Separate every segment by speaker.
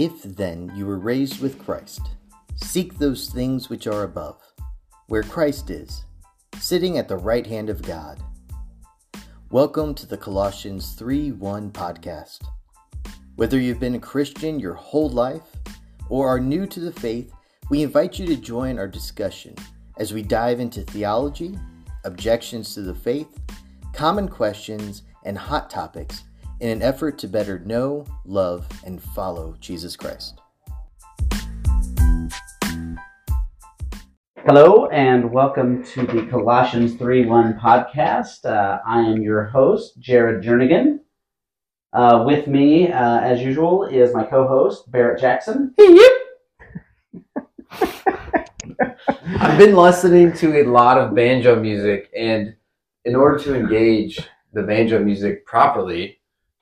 Speaker 1: If then you were raised with Christ, seek those things which are above, where Christ is, sitting at the right hand of God. Welcome to the Colossians 3 1 podcast. Whether you've been a Christian your whole life or are new to the faith, we invite you to join our discussion as we dive into theology, objections to the faith, common questions, and hot topics in an effort to better know, love, and follow Jesus Christ.
Speaker 2: Hello, and welcome to the Colossians 3 1 podcast. Uh, I am your host, Jared Jernigan. Uh, with me, uh, as usual, is my co host, Barrett Jackson.
Speaker 3: I've been listening to a lot of banjo music, and in order to engage the banjo music properly,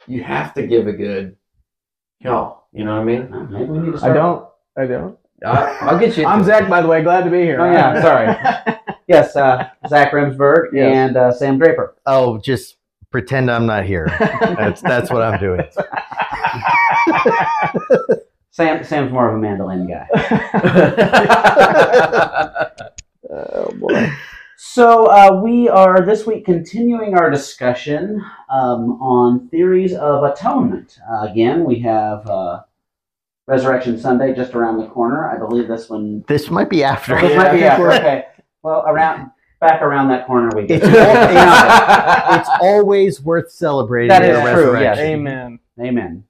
Speaker 3: you have to give a good yo. You know what I mean?
Speaker 2: Uh, Maybe we need to
Speaker 4: I don't. I don't.
Speaker 3: I, I'll get you.
Speaker 4: I'm Zach, by the way. Glad to be here.
Speaker 2: Oh, yeah, sorry. Yes, uh, Zach Remsburg
Speaker 4: Yes.
Speaker 2: and uh, Sam Draper.
Speaker 1: Oh, just pretend I'm not here. That's that's what I'm doing.
Speaker 2: Sam Sam's more of a mandolin guy.
Speaker 4: oh boy.
Speaker 2: So uh, we are this week continuing our discussion um, on theories of atonement. Uh, again, we have uh, Resurrection Sunday just around the corner. I believe this one.
Speaker 1: This might be after.
Speaker 2: This
Speaker 4: Yeah,
Speaker 2: might be after. Okay. Well, around back around that corner we get.
Speaker 1: It's, al- it's always worth celebrating.
Speaker 2: That
Speaker 1: the
Speaker 2: is true, yes.
Speaker 4: Amen.
Speaker 2: Amen.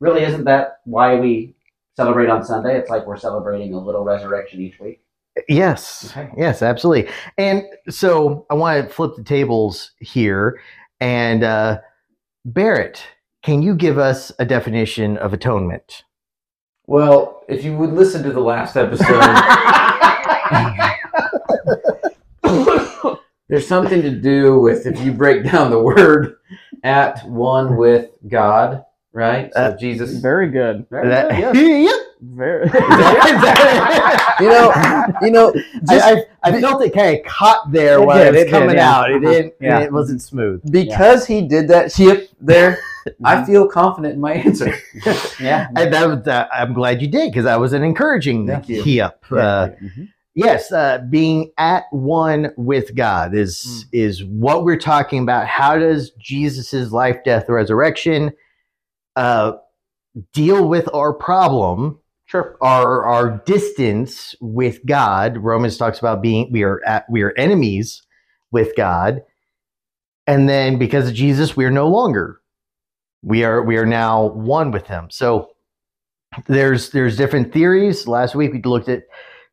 Speaker 2: Really, isn't that why we celebrate on Sunday? It's like we're celebrating a little resurrection each week.
Speaker 1: Yes,
Speaker 2: Okay.
Speaker 1: yes, absolutely. And so I want to flip the tables here. And uh, Barrett, can you give us a definition of atonement?
Speaker 3: well, if you would listen to the last episode, there's something to do with if you break down the word at one with God, right? So
Speaker 1: Uh,
Speaker 3: Jesus.
Speaker 4: Very good.
Speaker 2: Very
Speaker 1: That-
Speaker 2: good, yes.
Speaker 1: Yep.
Speaker 4: Very.
Speaker 3: You know, you know, just
Speaker 1: I, I, I felt it kind of caught there
Speaker 2: It
Speaker 1: while
Speaker 2: did,
Speaker 1: it was
Speaker 2: it did,
Speaker 1: coming
Speaker 2: yeah.
Speaker 1: out. It
Speaker 2: Uh-huh.
Speaker 1: didn't.
Speaker 2: Yeah.
Speaker 1: It wasn't smooth.
Speaker 3: because he did that hip there, I feel confident in my answer.
Speaker 2: Yeah.
Speaker 1: And that was, uh, I'm glad you did because that was an encouraging
Speaker 3: Thank you.
Speaker 1: key up. Uh,
Speaker 2: Mhm.
Speaker 1: yes, uh, being at one with God is is what we're talking about. How does Jesus's life, death, resurrection uh, deal with our problem?
Speaker 2: Sure.
Speaker 1: Our our distance with God. Romans talks about being we are at we are enemies with God, and then because of Jesus, we are no longer. We are we are now one with Him. So there's there's different theories. Last week we looked at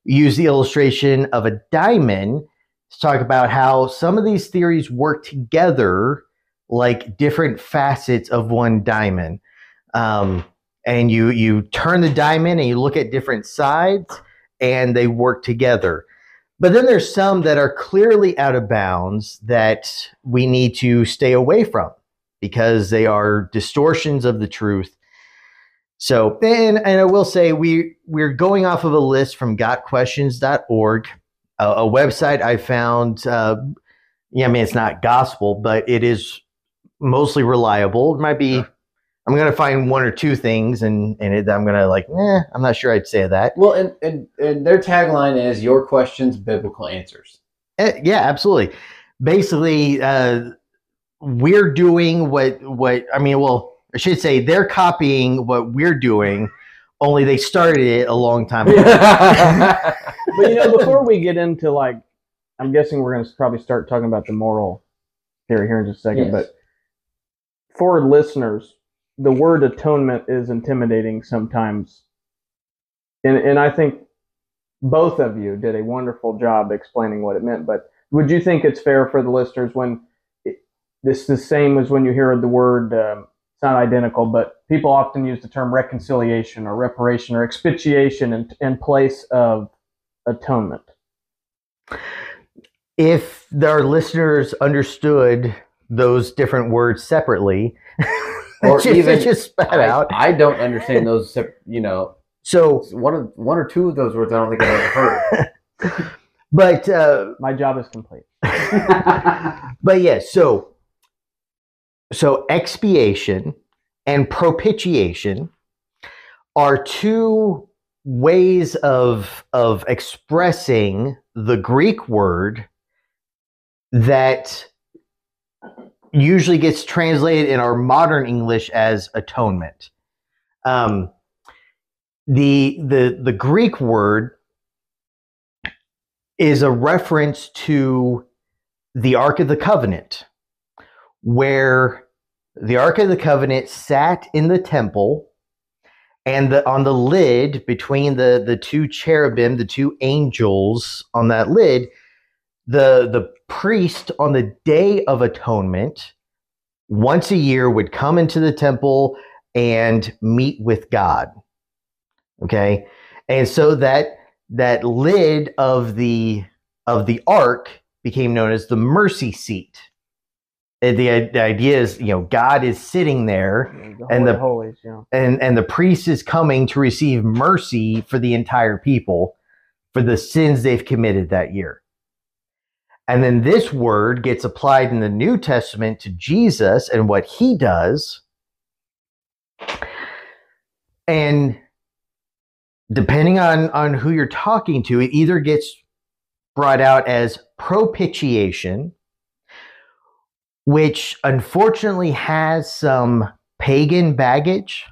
Speaker 1: use the illustration of a diamond to talk about how some of these theories work together like different facets of one diamond. Um, and you you turn the diamond and you look at different sides and they work together. But then there's some that are clearly out of bounds that we need to stay away from because they are distortions of the truth. So, and, and I will say we we're going off of a list from gotquestions.org, a, a website I found. Uh, yeah, I mean it's not gospel, but it is mostly reliable. It might be. I'm gonna find one or two things, and and it, I'm gonna like, eh, I'm not sure I'd say that.
Speaker 3: Well, and, and, and their tagline is "Your questions, biblical answers."
Speaker 1: Eh, yeah, absolutely. Basically, uh, we're doing what what I mean. Well, I should say they're copying what we're doing, only they started it a long time ago.
Speaker 4: but you know, before we get into like, I'm guessing we're going to probably start talking about the moral theory here in just a second.
Speaker 2: Yes.
Speaker 4: But for listeners, the word atonement is intimidating sometimes, and and I think both of you did a wonderful job explaining what it meant. But would you think it's fair for the listeners when it, this is the same as when you hear the word? Um, it's not identical, but people often use the term reconciliation or reparation or expiation in, in place of atonement.
Speaker 1: if our listeners understood those different words separately,
Speaker 3: Or
Speaker 1: just,
Speaker 3: even-
Speaker 1: just spat
Speaker 3: I,
Speaker 1: out.
Speaker 3: I don't understand those. You know,
Speaker 1: So,
Speaker 3: one of one or two of those words I don't think I've ever heard.
Speaker 1: but uh,
Speaker 4: My job is complete.
Speaker 1: but yes, so so expiation and propitiation are two ways of of expressing the Greek word that usually gets translated in our modern English as atonement. Um, the the the Greek word is a reference to the Ark of the Covenant, where the Ark of the Covenant sat in the temple, and the, on the lid between the the two cherubim, the two angels on that lid, the the priest on the Day of Atonement once a year would come into the temple and meet with God. Okay, and so that that lid of the of the ark became known as the mercy seat. And the, the idea is, you know, God is sitting there,
Speaker 4: The
Speaker 1: And the-
Speaker 4: holies, yeah.
Speaker 1: and and the priest is coming to receive mercy for the entire people for the sins they've committed that year. And then this word gets applied in the New Testament to Jesus and what he does. And depending on on who you're talking to, it either gets brought out as propitiation, which unfortunately has some pagan baggage.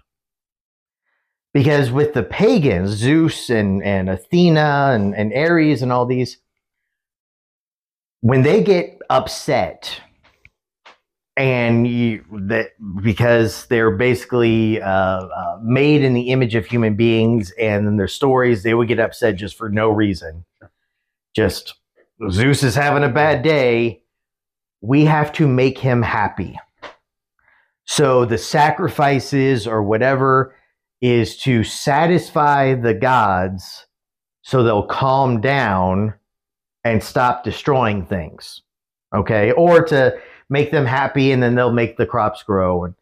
Speaker 1: Because with the pagans, Zeus and, and Athena and, and Ares and all these, when they get upset, and you, that because they're basically uh, uh, made in the image of human beings, and their stories, they would get upset just for no reason. Just Zeus is having a bad day. We have to make him happy. So the sacrifices or whatever is to satisfy the gods so they'll calm down and stop destroying things. Okay? Or to make them happy and then they'll make the crops grow and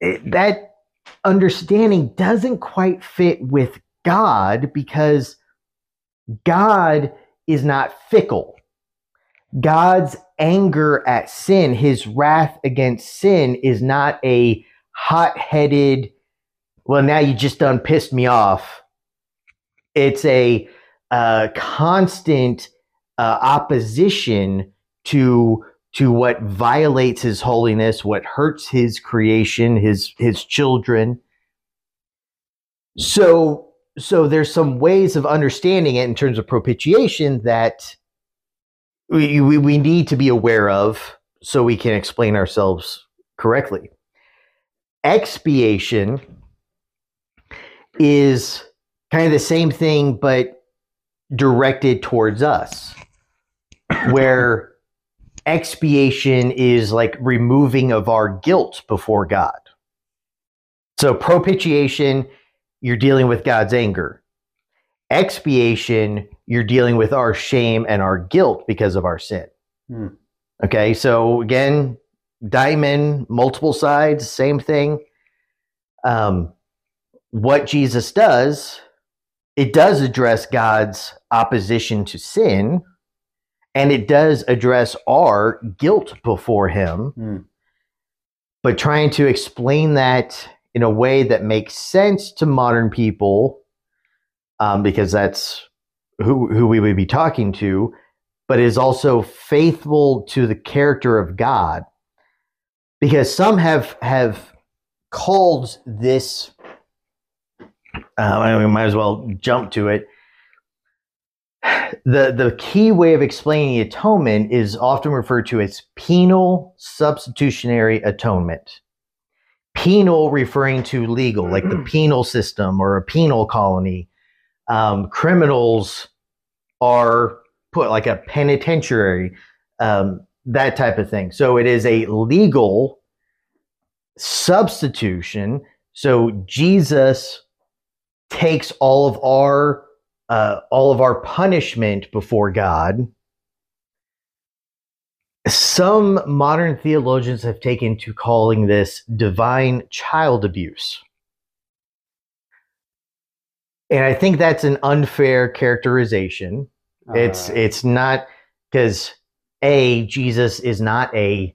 Speaker 1: it, that understanding doesn't quite fit with God because God is not fickle. God's anger at sin, his wrath against sin, is not a hot headed, well, now you just done pissed me off. It's a uh, constant uh, opposition to to what violates his holiness, what hurts his creation, his his children. So so there's some ways of understanding it in terms of propitiation that we, we, we need to be aware of so we can explain ourselves correctly. Expiation is kind of the same thing, but directed towards us, where expiation is like removing of our guilt before God. So, propitiation, you're dealing with God's anger. Expiation, you're dealing with our shame and our guilt because of our sin.
Speaker 3: Hmm.
Speaker 1: Okay, so again, diamond, multiple sides, same thing. Um, what Jesus does, it does address God's opposition to sin, and it does address our guilt before Him.
Speaker 3: Hmm.
Speaker 1: But trying to explain that in a way that makes sense to modern people, um, because that's who who we would be talking to, but is also faithful to the character of God. Because some have have called this uh, I mean, we might as well jump to it. The the key way of explaining the atonement is often referred to as penal substitutionary atonement. Penal referring to legal, like the penal system or a penal colony. Um, criminals are put like a penitentiary, um, that type of thing. So it is a legal substitution. So Jesus takes all of our uh, all of our punishment before God. Some modern theologians have taken to calling this divine child abuse. And I think that's an unfair characterization. It's
Speaker 3: Uh,
Speaker 1: it's not because a Jesus is not a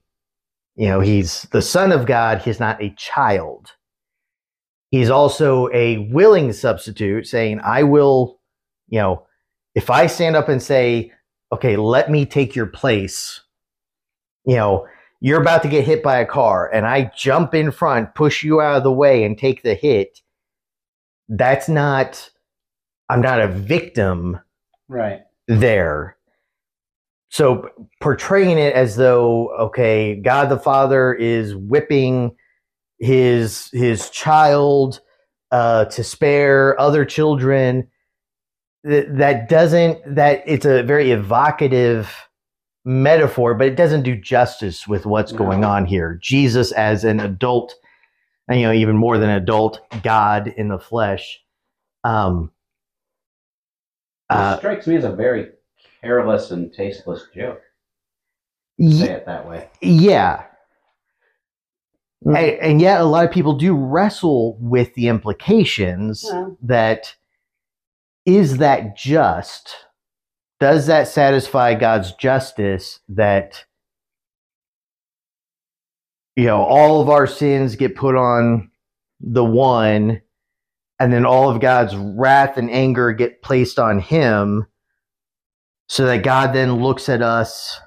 Speaker 1: you know he's the son of God. He's not a child. He's also a willing substitute, saying, I will, you know, if I stand up and say, okay, let me take your place, you know, you're about to get hit by a car and I jump in front, push you out of the way and take the hit. That's not, I'm not a victim
Speaker 2: Right.
Speaker 1: there. So portraying it as though, okay, God the Father is whipping his his child uh, to spare other children. That that doesn't that it's a very evocative metaphor, but it doesn't do justice with what's
Speaker 2: No.
Speaker 1: going on here. Jesus as an adult, and you know, even more than adult, God in the flesh. Um,
Speaker 2: It
Speaker 1: uh,
Speaker 2: strikes me as a very careless and tasteless joke.
Speaker 1: ye-
Speaker 2: Say it that way.
Speaker 1: Yeah.
Speaker 4: Mm.
Speaker 1: And, and yet, a lot of people do wrestle with the implications
Speaker 2: Well.
Speaker 1: that is that just? Does that satisfy God's justice that, you know, all of our sins get put on the one, and then all of God's wrath and anger get placed on him, so that God then looks at us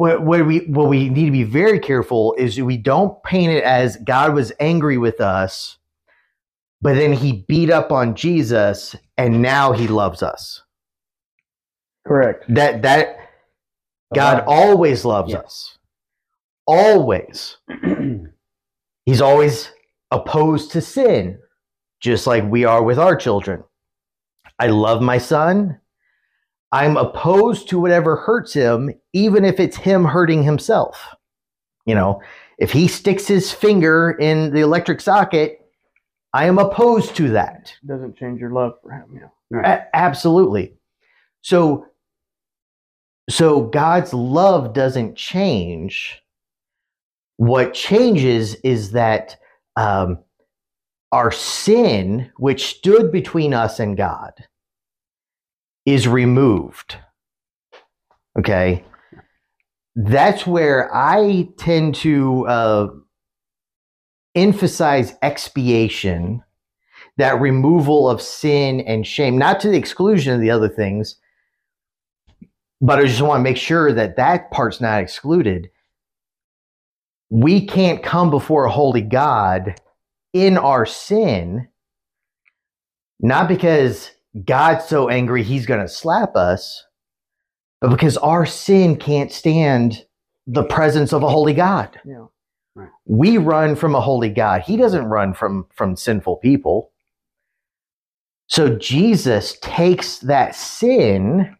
Speaker 1: what, what we what we need to be very careful is we don't paint it as God was angry with us, but then he beat up on Jesus and now he loves us.
Speaker 4: Correct.
Speaker 1: That that God
Speaker 2: Uh,
Speaker 1: always loves
Speaker 2: Yes.
Speaker 1: us. Always. He's always opposed to sin, just like we are with our children. I love my son. I'm opposed to whatever hurts him, even if it's him hurting himself. You know, if he sticks his finger in the electric socket, I am opposed to that.
Speaker 4: Doesn't change your love for him. Yeah.
Speaker 2: right.
Speaker 1: A- absolutely. So, so God's love doesn't change. What changes is that um, our sin, which stood between us and God, is removed. Okay. That's where I tend to uh, emphasize expiation that removal of sin and shame, not to the exclusion of the other things, but I just want to make sure that that part's not excluded. We can't come before a holy God in our sin, not because God's so angry he's going to slap us, but because our sin can't stand the presence of a holy God.
Speaker 4: Yeah.
Speaker 1: We run from a holy God. He doesn't run from from sinful people. So Jesus takes that sin,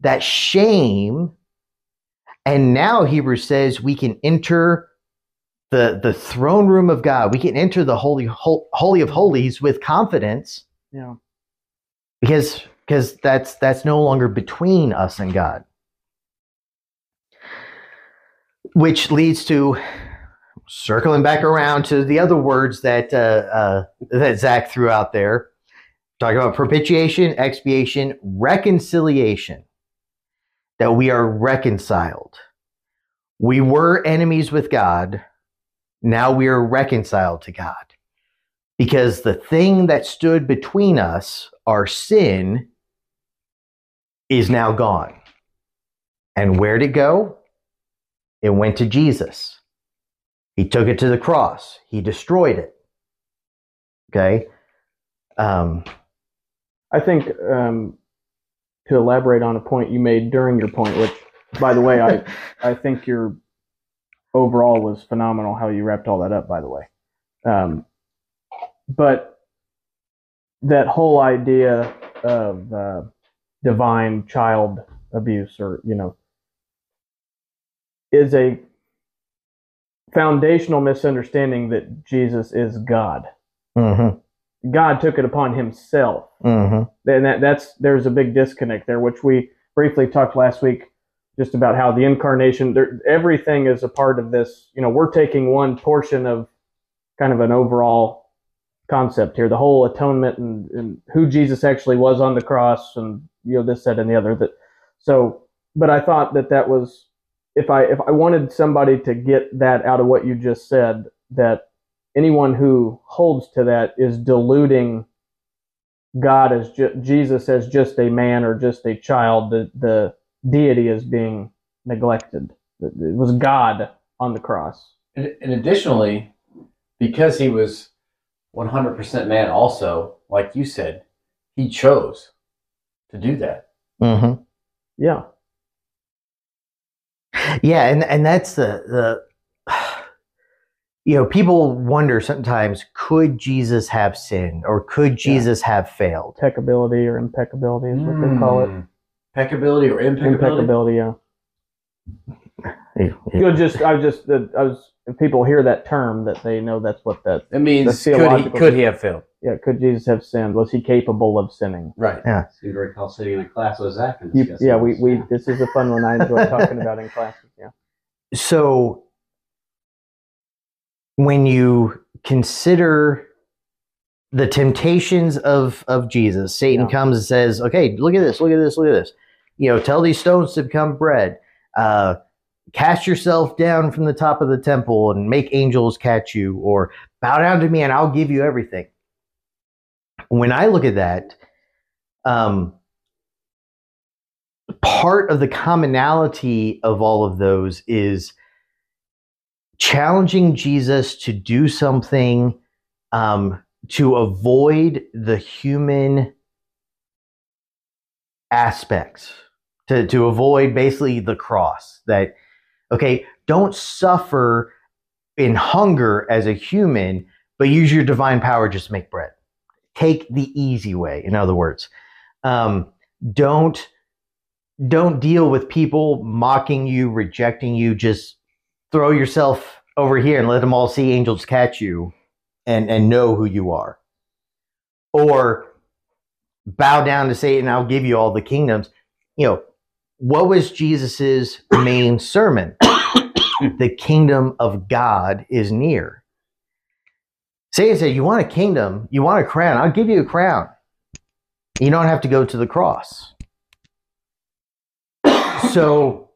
Speaker 1: that shame, and now Hebrews says we can enter the the throne room of God. We can enter the holy hol- holy of holies with confidence
Speaker 4: Yeah.
Speaker 1: Because because that's that's no longer between us and God. Which leads to circling back around to the other words that uh, uh, that Zach threw out there, talking about propitiation, expiation, reconciliation. That we are reconciled. We were enemies with God. Now we are reconciled to God. Because the thing that stood between us, our sin, is now gone. And where'd it go? It went to Jesus. He took it to the cross. He destroyed it. Okay. Um,
Speaker 4: I think um, to elaborate on a point you made during your point, which, by the way, I I think your overall was phenomenal how you wrapped all that up. By the way, um, but that whole idea of uh, divine child abuse, or you know, is a foundational misunderstanding that Jesus is God.
Speaker 1: mhm,
Speaker 4: God took it upon Himself
Speaker 1: mhm.
Speaker 4: and that, that's there's a big disconnect there, which we briefly talked last week, just about how the incarnation, there, everything is a part of this. You know, we're taking one portion of kind of an overall concept here, the whole atonement and, and who Jesus actually was on the cross, and you know this, that, and the other. That so, but I thought that that was if I if I wanted somebody to get that out of what you just said, that anyone who holds to that is diluting God as ju- Jesus as just a man or just a child. The the deity is being neglected. It it was God on the cross.
Speaker 3: And, and additionally, because he was 100% man, also, like you said, he chose to do that.
Speaker 1: Mm-hmm.
Speaker 4: Yeah.
Speaker 1: Yeah, and and that's the the you know people wonder sometimes could Jesus have sinned or could Jesus have failed?
Speaker 4: Impeccability or impeccability is what they call it.
Speaker 3: Mm. Impeccability or impeccability?
Speaker 4: Impeccability, yeah.
Speaker 1: Yeah.
Speaker 4: You just, I just, I was. If people hear that term, that they know that's what that.
Speaker 3: It means could he, could he have failed?
Speaker 4: Yeah, could Jesus have sinned? Was he capable of sinning?
Speaker 3: Right.
Speaker 2: Seem to recall sitting in a class with Zach and
Speaker 4: You,
Speaker 2: discussing
Speaker 4: yeah, we,
Speaker 2: this.
Speaker 4: we. This is a fun one. I enjoy talking about in classes. Yeah.
Speaker 1: So when you consider the temptations of of Jesus, Satan
Speaker 4: Yeah.
Speaker 1: comes and says, "Okay, look at this, look at this, look at this. You know, tell these stones to become bread. Uh, cast yourself down from the top of the temple and make angels catch you, or bow down to me and I'll give you everything." When I look at that, um, part of the commonality of all of those is challenging Jesus to do something um, to avoid the human aspects, to, to avoid basically the cross. That, okay, don't suffer in hunger as a human, but use your divine power just make bread. Take the easy way, in other words. Um, don't don't deal with people mocking you, rejecting you. Just throw yourself over here and let them all see angels catch you and, and know who you are. Or bow down to Satan, I'll give you all the kingdoms. You know, what was Jesus's main sermon? the kingdom of God is near. Satan said, You want a kingdom, you want a crown, I'll give you a crown. You don't have to go to the cross so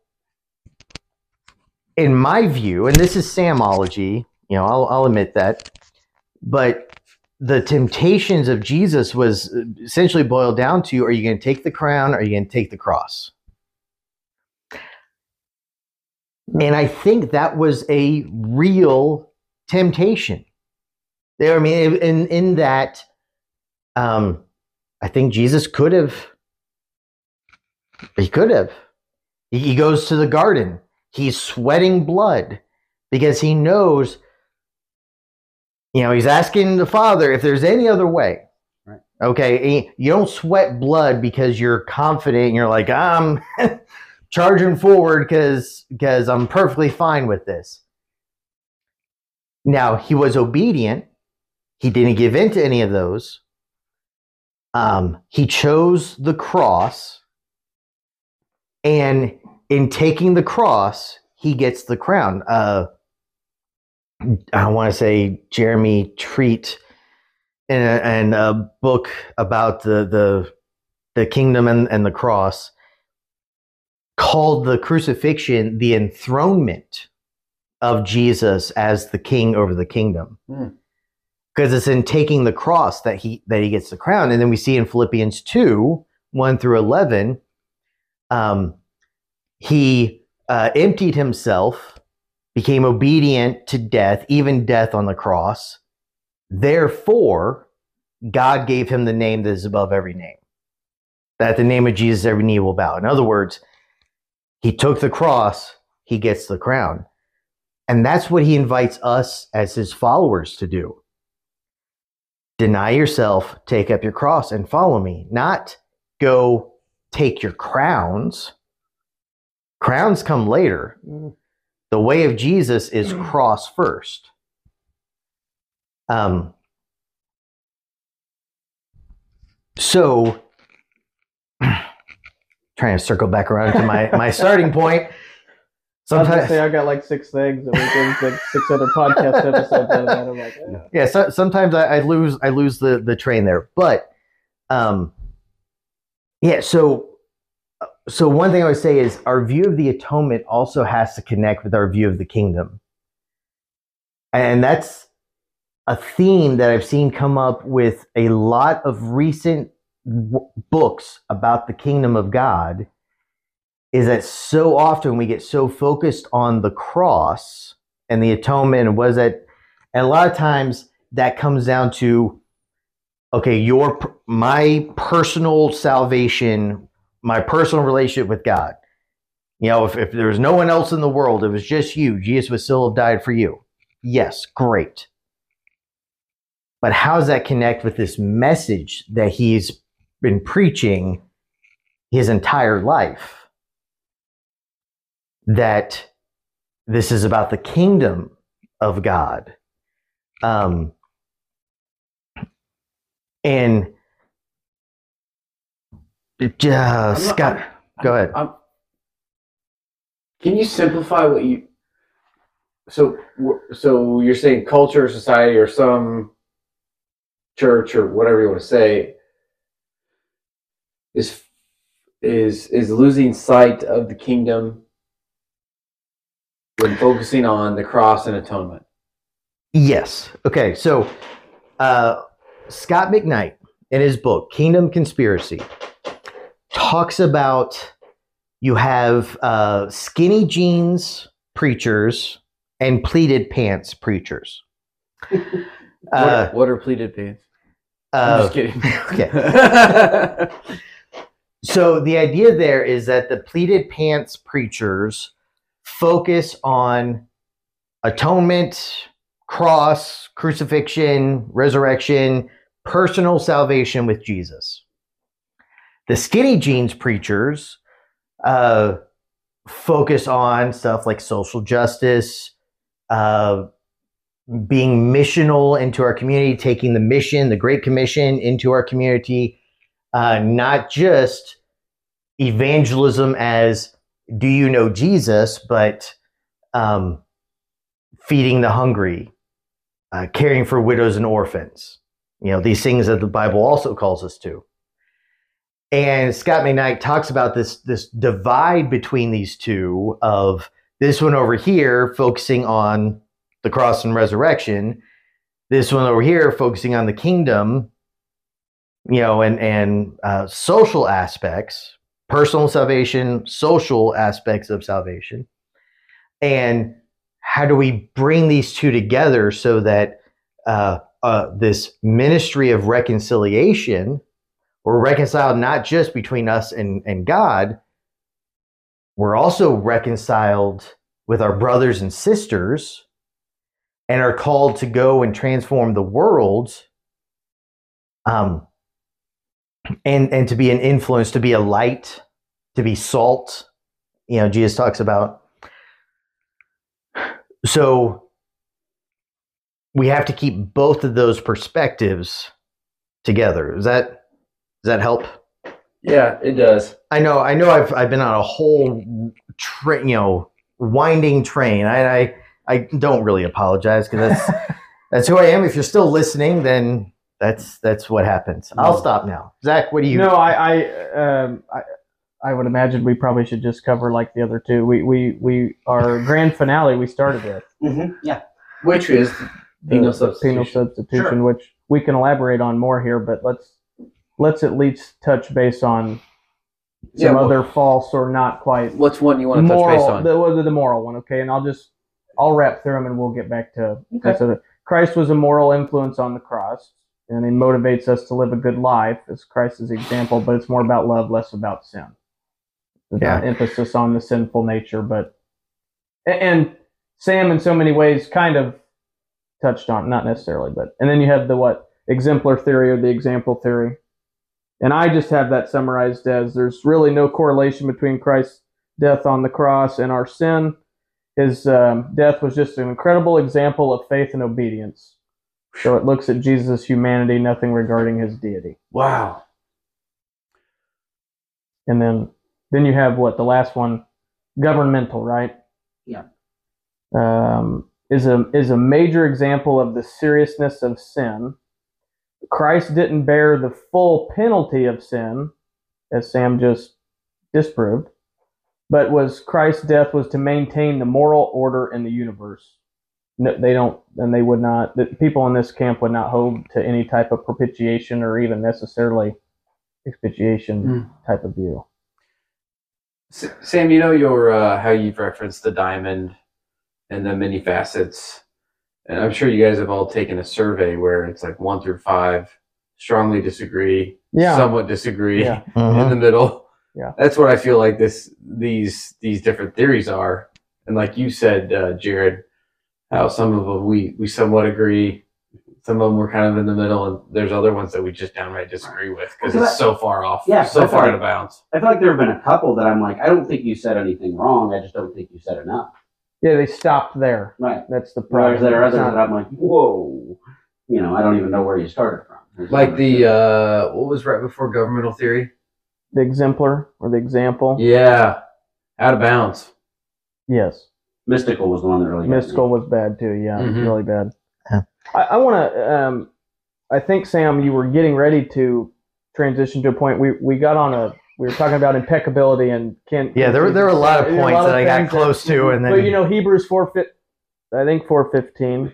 Speaker 1: in my view and this is samology you know I'll, I'll admit that but the temptations of jesus was essentially boiled down to are you going to take the crown or are you going to take the cross and i think that was a real temptation there i mean in in that um i think jesus could have he could have he goes to the garden. He's sweating blood because he knows, you know, he's asking the Father if there's any other way.
Speaker 2: Right.
Speaker 1: Okay. You don't sweat blood because you're confident and you're like, I'm charging forward because because I'm perfectly fine with this. Now he was obedient. He didn't give in to any of those. Um, he chose the cross and in taking the cross, he gets the crown. Uh, I want to say Jeremy Treat in a, in a book about the the the kingdom and, and the cross called the crucifixion the enthronement of Jesus as the king over the kingdom.
Speaker 3: Hmm.
Speaker 1: Because it's in taking the cross that he that he gets the crown. And then we see in Philippians 2, 1 through 11, um, he uh, emptied himself, became obedient to death, even death on the cross. Therefore, God gave him the name that is above every name. That at the name of Jesus, every knee will bow. In other words, he took the cross, he gets the crown. And that's what he invites us as his followers to do. Deny yourself, take up your cross, and follow me. Not go take your crowns. Crowns come later.
Speaker 4: Mm.
Speaker 1: The way of Jesus is cross first. Um, so, trying to circle back around to my, my starting point.
Speaker 4: I was
Speaker 1: Sometimes,
Speaker 4: say I got like six things, that we did like six other podcast episodes that. I'm like, eh.
Speaker 1: yeah so, sometimes I, I lose i lose the the train there but um yeah so so one thing i would say is our view of the atonement also has to connect with our view of the kingdom and that's a theme that I've seen come up with a lot of recent w- books about the kingdom of God is that so often we get so focused on the cross and the atonement and was that and a lot of times that comes down to okay your my personal salvation my personal relationship with god. You know if, if there was no one else in the world it was just you jesus would still have died for you. Yes great. But how does that connect with this message that he's been preaching his entire life that this is about the kingdom of god um, and uh, Scot,
Speaker 3: I'm-
Speaker 1: go ahead.
Speaker 3: I'm- can you simplify what you? So, so you're saying culture, society, or some church, or whatever you want to say, is is is losing sight of the kingdom when focusing on the cross and atonement.
Speaker 1: Yes. Okay. So, uh, Scot McKnight, in his book Kingdom Conspiracy, talks about you have uh, skinny jeans preachers and pleated pants preachers. Uh,
Speaker 3: what, what are pleated pants? I'm
Speaker 1: uh,
Speaker 3: just kidding.
Speaker 1: okay. So the idea there is that the pleated pants preachers focus on atonement, cross, crucifixion, resurrection, personal salvation with Jesus. The skinny jeans preachers uh, focus on stuff like social justice, uh, being missional into our community, taking the mission, the Great Commission into our community, uh, not just evangelism as do you know Jesus, but um, feeding the hungry, uh, caring for widows and orphans. You know, these things that the Bible also calls us to. And Scot McKnight talks about this this divide between these two of this one over here focusing on the cross and resurrection, this one over here focusing on the kingdom, you know, and and uh, social aspects, personal salvation, social aspects of salvation, and how do we bring these two together so that uh, uh, this ministry of reconciliation, we're reconciled not just between us and, and God, we're also reconciled with our brothers and sisters and are called to go and transform the world um, and, and to be an influence, to be a light, to be salt. You know, Jesus talks about. So we have to keep both of those perspectives together. Does that does that help?
Speaker 3: yeah, it does.
Speaker 1: I know, I know. I've I've been on a whole train, you know, winding train. I I, I don't really apologize because that's that's who I am. If you're still listening, then that's that's what happens. I'll stop now. Zach, what do you?
Speaker 4: No, I, I, um, I, I would imagine we probably should just cover like the other two. We, we, we, our grand finale we started with
Speaker 2: Mm-hmm. Yeah.
Speaker 3: Which is
Speaker 4: the
Speaker 3: penal substitution.
Speaker 4: penal substitution,
Speaker 2: Sure.
Speaker 4: which we can elaborate on more here. But let's let's at least touch base on
Speaker 3: Yeah,
Speaker 4: some
Speaker 3: well-
Speaker 4: other false or not quite
Speaker 3: What's one you want to touch
Speaker 4: moral,
Speaker 3: base on?
Speaker 4: The, the, the moral one, okay? And I'll just I'll wrap through them and we'll get back to
Speaker 2: Okay.
Speaker 4: so that Christ was a moral influence on the cross, and it motivates us to live a good life as Christ's example. But it's more about love, less about sin. There's
Speaker 1: Yeah.
Speaker 4: emphasis on the sinful nature, but and Sam in so many ways kind of touched on not necessarily, but and then you have the what exemplar theory or the example theory. And I just have that summarized as there's really no correlation between Christ's death on the cross and our sin. His um, death was just an incredible example of faith and obedience. So it looks at Jesus' humanity, nothing regarding his deity.
Speaker 3: wow.
Speaker 4: And then then you have what the last one, governmental, right?
Speaker 2: Yeah.
Speaker 4: Um, is a is a major example of the seriousness of sin. Christ didn't bear the full penalty of sin, as Sam just disproved, but was Christ's death was to maintain the moral order in the universe, no, they don't, and they would not. The people in this camp would not hold to any type of propitiation or even necessarily expiation
Speaker 3: Mm.
Speaker 4: type of view.
Speaker 3: Sam, you know your uh, how you've referenced the diamond and the many facets, and I'm sure you guys have all taken a survey where it's like one through five, strongly disagree,
Speaker 4: Yeah.
Speaker 3: somewhat disagree,
Speaker 4: Yeah.
Speaker 1: Mhm.
Speaker 3: in the middle.
Speaker 4: Yeah.
Speaker 3: that's what I feel like this these these different theories are, and like you said, uh, Jared, how some of them we we somewhat agree. Some of them we're kind of in the middle, and there's other ones that we just downright disagree with because
Speaker 2: Well,
Speaker 3: it's so far off,
Speaker 2: Yeah,
Speaker 3: so far
Speaker 2: thought-
Speaker 3: out of bounds.
Speaker 2: I feel like there have been a couple that I'm like, I don't think you said anything wrong. I just don't think you said enough.
Speaker 4: Yeah, they stopped there.
Speaker 2: Right.
Speaker 4: That's the
Speaker 2: Whereas
Speaker 4: problem.
Speaker 2: there are
Speaker 4: It's
Speaker 2: others that I'm like, whoa. You know, I don't even know where you started from. There's
Speaker 3: Like the uh, what was right before governmental theory?
Speaker 4: the exemplar or the example.
Speaker 3: Yeah, out of bounds.
Speaker 4: Yes.
Speaker 2: Mystical was the one that really.
Speaker 4: Mystical was bad too. Yeah, it was
Speaker 3: Mhm.
Speaker 4: really bad.
Speaker 1: Yeah.
Speaker 4: I, I want to. Um, I think Sam, you were getting ready to transition to a point. We we got on a. We were talking about impeccability and can.
Speaker 1: Yeah, there were there were a lot of
Speaker 4: There were a
Speaker 1: points
Speaker 4: lot
Speaker 1: that I got
Speaker 4: things
Speaker 1: close to, and then
Speaker 4: But you know, Hebrews four fit. I think four fifteen.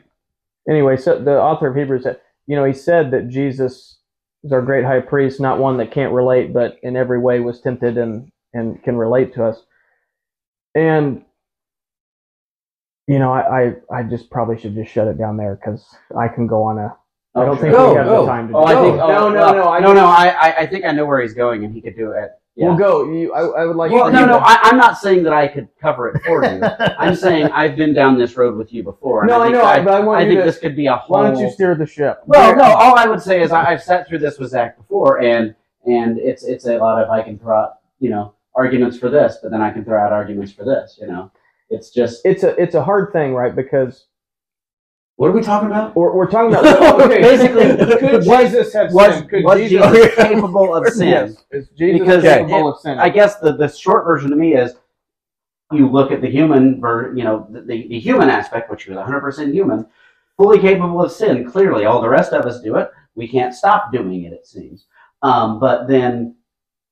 Speaker 4: Anyway, so the author of Hebrews said, you know, he said that Jesus is our great high priest, not one that can't relate, but in every way was tempted and and can relate to us. And you know, I I, I just probably should just shut it down there because I can go on a. I don't think
Speaker 3: Go,
Speaker 4: we have
Speaker 3: go.
Speaker 4: the time to.
Speaker 2: Oh, I
Speaker 4: do
Speaker 2: think.
Speaker 4: that.
Speaker 2: Oh,
Speaker 4: no, no,
Speaker 2: well,
Speaker 4: no, I
Speaker 2: no, no. I, I, I think I know where he's going, and he could do it. Yeah.
Speaker 4: We'll go. You, I, I would like.
Speaker 2: Well,
Speaker 4: for
Speaker 2: no,
Speaker 4: you
Speaker 2: no.
Speaker 4: to-
Speaker 2: I, I'm not saying that I could cover it for you. I'm saying I've been down this road with you before. and
Speaker 4: No, I
Speaker 2: think
Speaker 4: know,
Speaker 2: I,
Speaker 4: but I want
Speaker 2: I
Speaker 4: you
Speaker 2: think
Speaker 4: to-
Speaker 2: this could be a whole.
Speaker 4: why don't you steer the ship?
Speaker 2: Well, no. All I would say is I, I've sat through this with Zach before, and and it's it's a lot of I can throw out you know arguments for this, but then I can throw out arguments for this. You know, it's just
Speaker 4: It's a it's a hard thing, right? Because
Speaker 3: What are we talking about?
Speaker 4: we're, we're talking about okay,
Speaker 2: Basically,
Speaker 4: could
Speaker 2: was-
Speaker 4: Jesus have
Speaker 2: was
Speaker 4: sinned? Could
Speaker 2: was
Speaker 4: Jesus,
Speaker 2: Jesus capable of sin?
Speaker 4: Yes. Is Jesus
Speaker 2: Because
Speaker 4: capable of sin?
Speaker 2: I guess the, the short version to me is you look at the human, ver, you know, the, the, the human aspect, which was 100% human, fully capable of sin. Clearly, all the rest of us do it. We can't stop doing it, it seems. Um, but then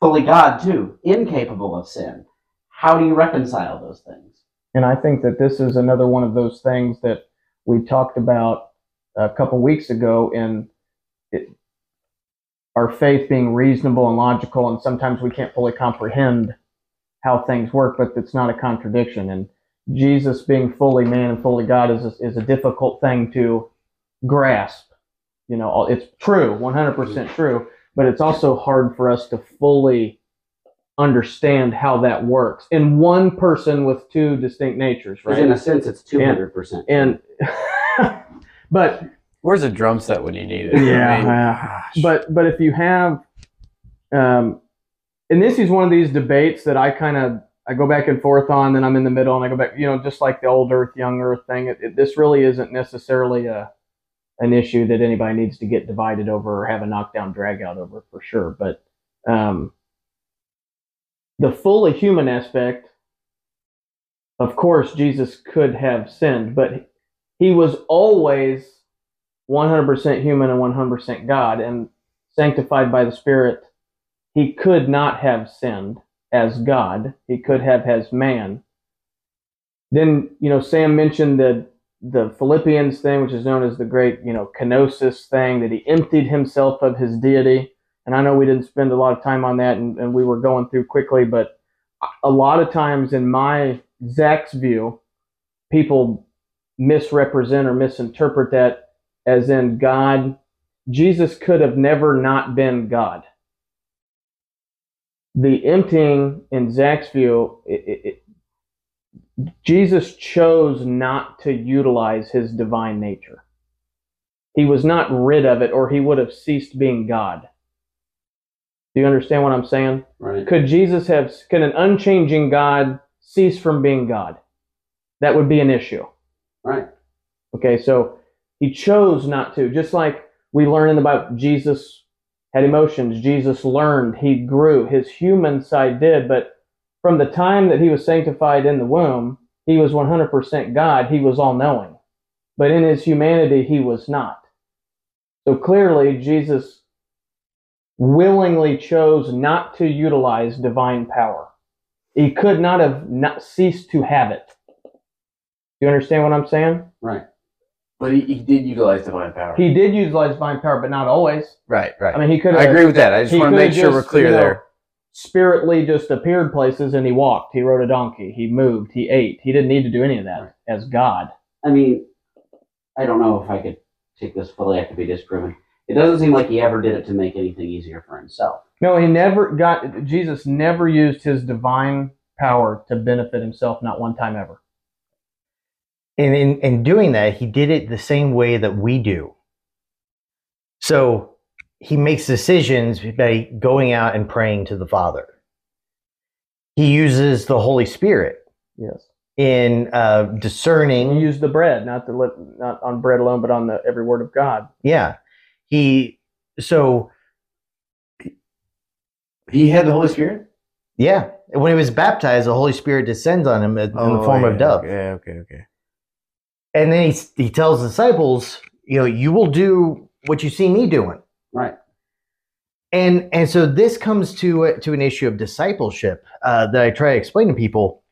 Speaker 2: fully God, too, incapable of sin. How do you reconcile those things?
Speaker 4: And I think that this is another one of those things that we talked about a couple weeks ago in it, our faith being reasonable and logical, and sometimes we can't fully comprehend how things work, but it's not a contradiction. And Jesus being fully man and fully God is a, is a difficult thing to grasp. You know, it's true, 100% true, but it's also hard for us to fully understand how that works in one person with two distinct natures, right?
Speaker 2: in a sense, it's 200%.
Speaker 4: and but
Speaker 3: Where's a drum set when you need it? I
Speaker 4: yeah,
Speaker 3: mean,
Speaker 4: but but if you have um and this is one of these debates that i kind of i go back and forth on then i'm in the middle and i go back you know just like the old earth young earth thing it, it, this really isn't necessarily a an issue that anybody needs to get divided over or have a knockdown drag out over for sure but um the fully human aspect of course jesus could have sinned but he was always 100% human and 100% God, and sanctified by the Spirit, he could not have sinned as God. He could have as man. Then, you know, Sam mentioned the the Philippians thing, which is known as the great, you know, kenosis thing, that he emptied himself of his deity. And I know we didn't spend a lot of time on that, and, and we were going through quickly, but a lot of times, in my Zach's view, people misrepresent or misinterpret that as in God, Jesus could have never not been God. The emptying in Zach's view, it, it, Jesus chose not to utilize his divine nature. He was not rid of it, or he would have ceased being God. Do you understand what I'm saying?
Speaker 2: right.
Speaker 4: Could Jesus have, could an unchanging God cease from being God? That would be an issue.
Speaker 2: Right.
Speaker 4: Okay, so he chose not to. Just like we learn in the Bible, Jesus had emotions. Jesus learned. He grew. His human side did, but from the time that he was sanctified in the womb, he was 100% God. He was all knowing. But in his humanity, he was not. So clearly, Jesus willingly chose not to utilize divine power. He could not have not ceased to have it. Do you understand what I'm saying?
Speaker 2: Right.
Speaker 3: But he, he did utilize divine power.
Speaker 4: He did utilize divine power, but not always.
Speaker 3: right, right.
Speaker 4: I mean, he could.
Speaker 3: I agree with that. I just want to make sure we're clear
Speaker 4: you know,
Speaker 3: there.
Speaker 4: Spiritly, just appeared places and he walked. He rode a donkey. He moved. He ate. He didn't need to do any of that as God.
Speaker 2: I mean, I don't know if I could take this fully. I have to be disproven. It doesn't seem like he ever did it to make anything easier for himself.
Speaker 4: No, he never got. Jesus never used his divine power to benefit himself. Not one time ever.
Speaker 1: And in, in doing that, he did it the same way that we do. So he makes decisions by going out and praying to the Father. He uses the Holy Spirit
Speaker 4: Yes.
Speaker 1: in uh,
Speaker 4: He
Speaker 1: discerning.
Speaker 4: used the bread, not the not on bread alone, but on the every word of God.
Speaker 1: Yeah. He, so
Speaker 3: He had the Holy Spirit?
Speaker 1: yeah, when he was baptized, the Holy Spirit descends on him in the
Speaker 3: Oh,
Speaker 1: form of dove.
Speaker 3: Yeah, okay, okay.
Speaker 1: And then he, he tells disciples, you know, you will do what you see me doing.
Speaker 2: Right.
Speaker 1: and and so this comes to uh, to an issue of discipleship uh, that I try to explain to people.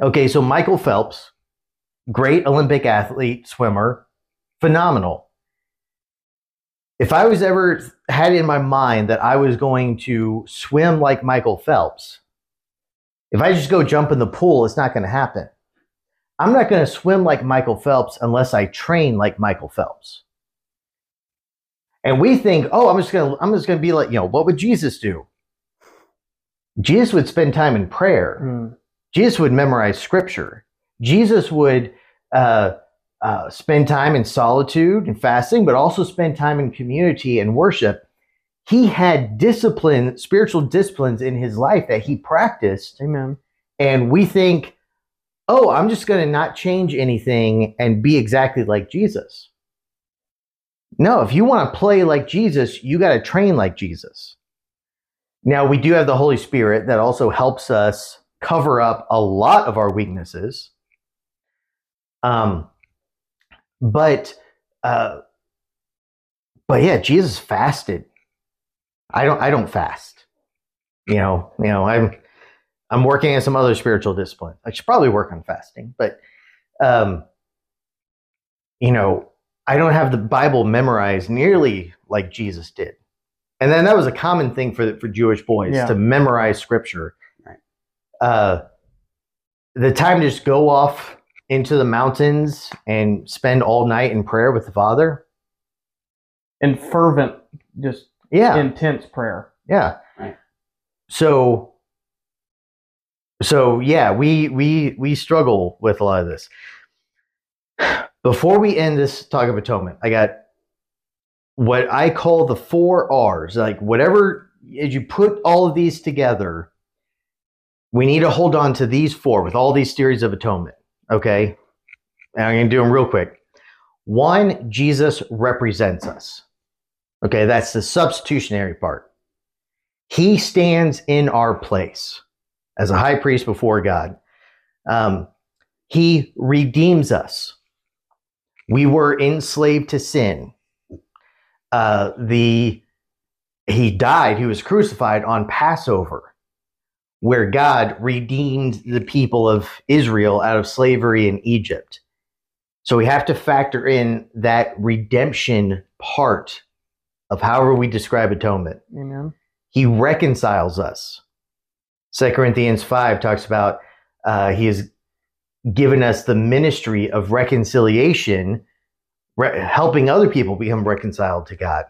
Speaker 1: Okay, so Michael Phelps, great Olympic athlete, swimmer, phenomenal. If I was ever had in my mind that I was going to swim like Michael Phelps, if I just go jump in the pool, it's not going to happen. I'm not going to swim like Michael Phelps unless I train like Michael Phelps. And we think, oh, I'm just gonna, I'm just gonna be like, you know, what would Jesus do? Jesus would spend time in prayer.
Speaker 4: Mm.
Speaker 1: Jesus would memorize scripture. Jesus would uh, uh, spend time in solitude and fasting, but also spend time in community and worship. He had discipline, spiritual disciplines in his life that he practiced.
Speaker 4: Amen.
Speaker 1: And we think, oh, I'm just going to not change anything and be exactly like Jesus. No, if you want to play like Jesus, you got to train like Jesus. Now, we do have the Holy Spirit that also helps us cover up a lot of our weaknesses. Um, but, uh, but yeah, Jesus fasted. I don't, I don't fast. You know, you know, I'm, I'm working on some other spiritual discipline. I should probably work on fasting, but, um, you know, I don't have the Bible memorized nearly like Jesus did. And then that was a common thing for for Jewish boys
Speaker 4: Yeah.
Speaker 1: to memorize scripture.
Speaker 2: Right.
Speaker 1: Uh, the time to just go off into the mountains and spend all night in prayer with the Father.
Speaker 4: And fervent, just
Speaker 1: Yeah,
Speaker 4: intense prayer.
Speaker 1: yeah.
Speaker 2: Right.
Speaker 1: So, so yeah, we we we struggle with a lot of this. Before we end this talk of atonement, I got what I call the four R's. Like whatever as you put all of these together, we need to hold on to these four with all these theories of atonement. Okay, and I'm gonna do them real quick. One, Jesus represents us. Okay, that's the substitutionary part. He stands in our place as a high priest before God. Um, he redeems us. We were enslaved to sin. Uh, the he died. He was crucified on Passover, where God redeemed the people of Israel out of slavery in Egypt. So we have to factor in that redemption part of however we describe atonement.
Speaker 4: Amen.
Speaker 1: He reconciles us. 2 Corinthians 5 talks about uh, he has given us the ministry of reconciliation, re- helping other people become reconciled to God.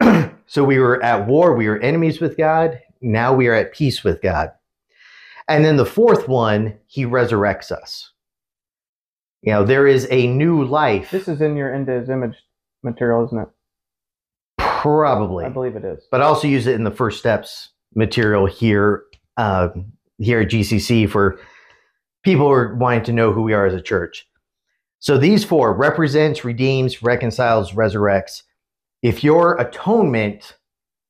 Speaker 1: so we were at war, we were enemies with God, now we are at peace with God. And then the fourth one, he resurrects us. You know, there is a new life.
Speaker 4: This is in your into his image material, isn't it?
Speaker 1: probably.
Speaker 4: I believe it is.
Speaker 1: but I also use it in the first steps material here uh, here at GCC for people who are wanting to know who we are as a church. So these four represents, redeems, reconciles, resurrects. If your atonement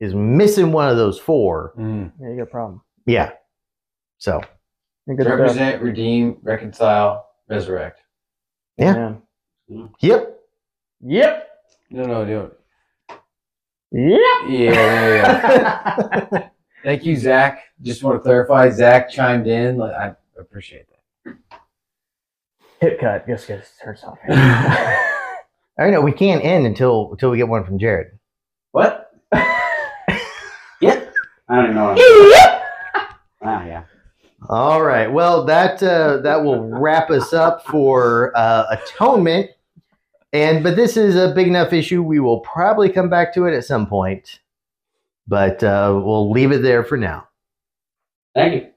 Speaker 1: is missing one of those four,
Speaker 3: Mm.
Speaker 4: Yeah, you got a problem.
Speaker 1: yeah. So
Speaker 4: Yeah, good stuff.
Speaker 3: Represent, redeem, reconcile, resurrect.
Speaker 1: Yeah.
Speaker 4: Amen.
Speaker 1: yep.
Speaker 4: Yep.
Speaker 3: No, no, no.
Speaker 4: Yep.
Speaker 3: Yeah, yeah, yeah. Thank you, Zach. Just want to clarify, Zach chimed in. I appreciate that.
Speaker 4: Hit cut. Just gets turns off.
Speaker 1: I know we can't end until until we get one from Jared.
Speaker 2: What? Yeah. I don't even know what I'm Ah, yeah.
Speaker 1: All right. Well, that uh, that will wrap us up for uh, atonement. And but this is a big enough issue. We will probably come back to it at some point, but uh, we'll leave it there for now.
Speaker 2: Thank you.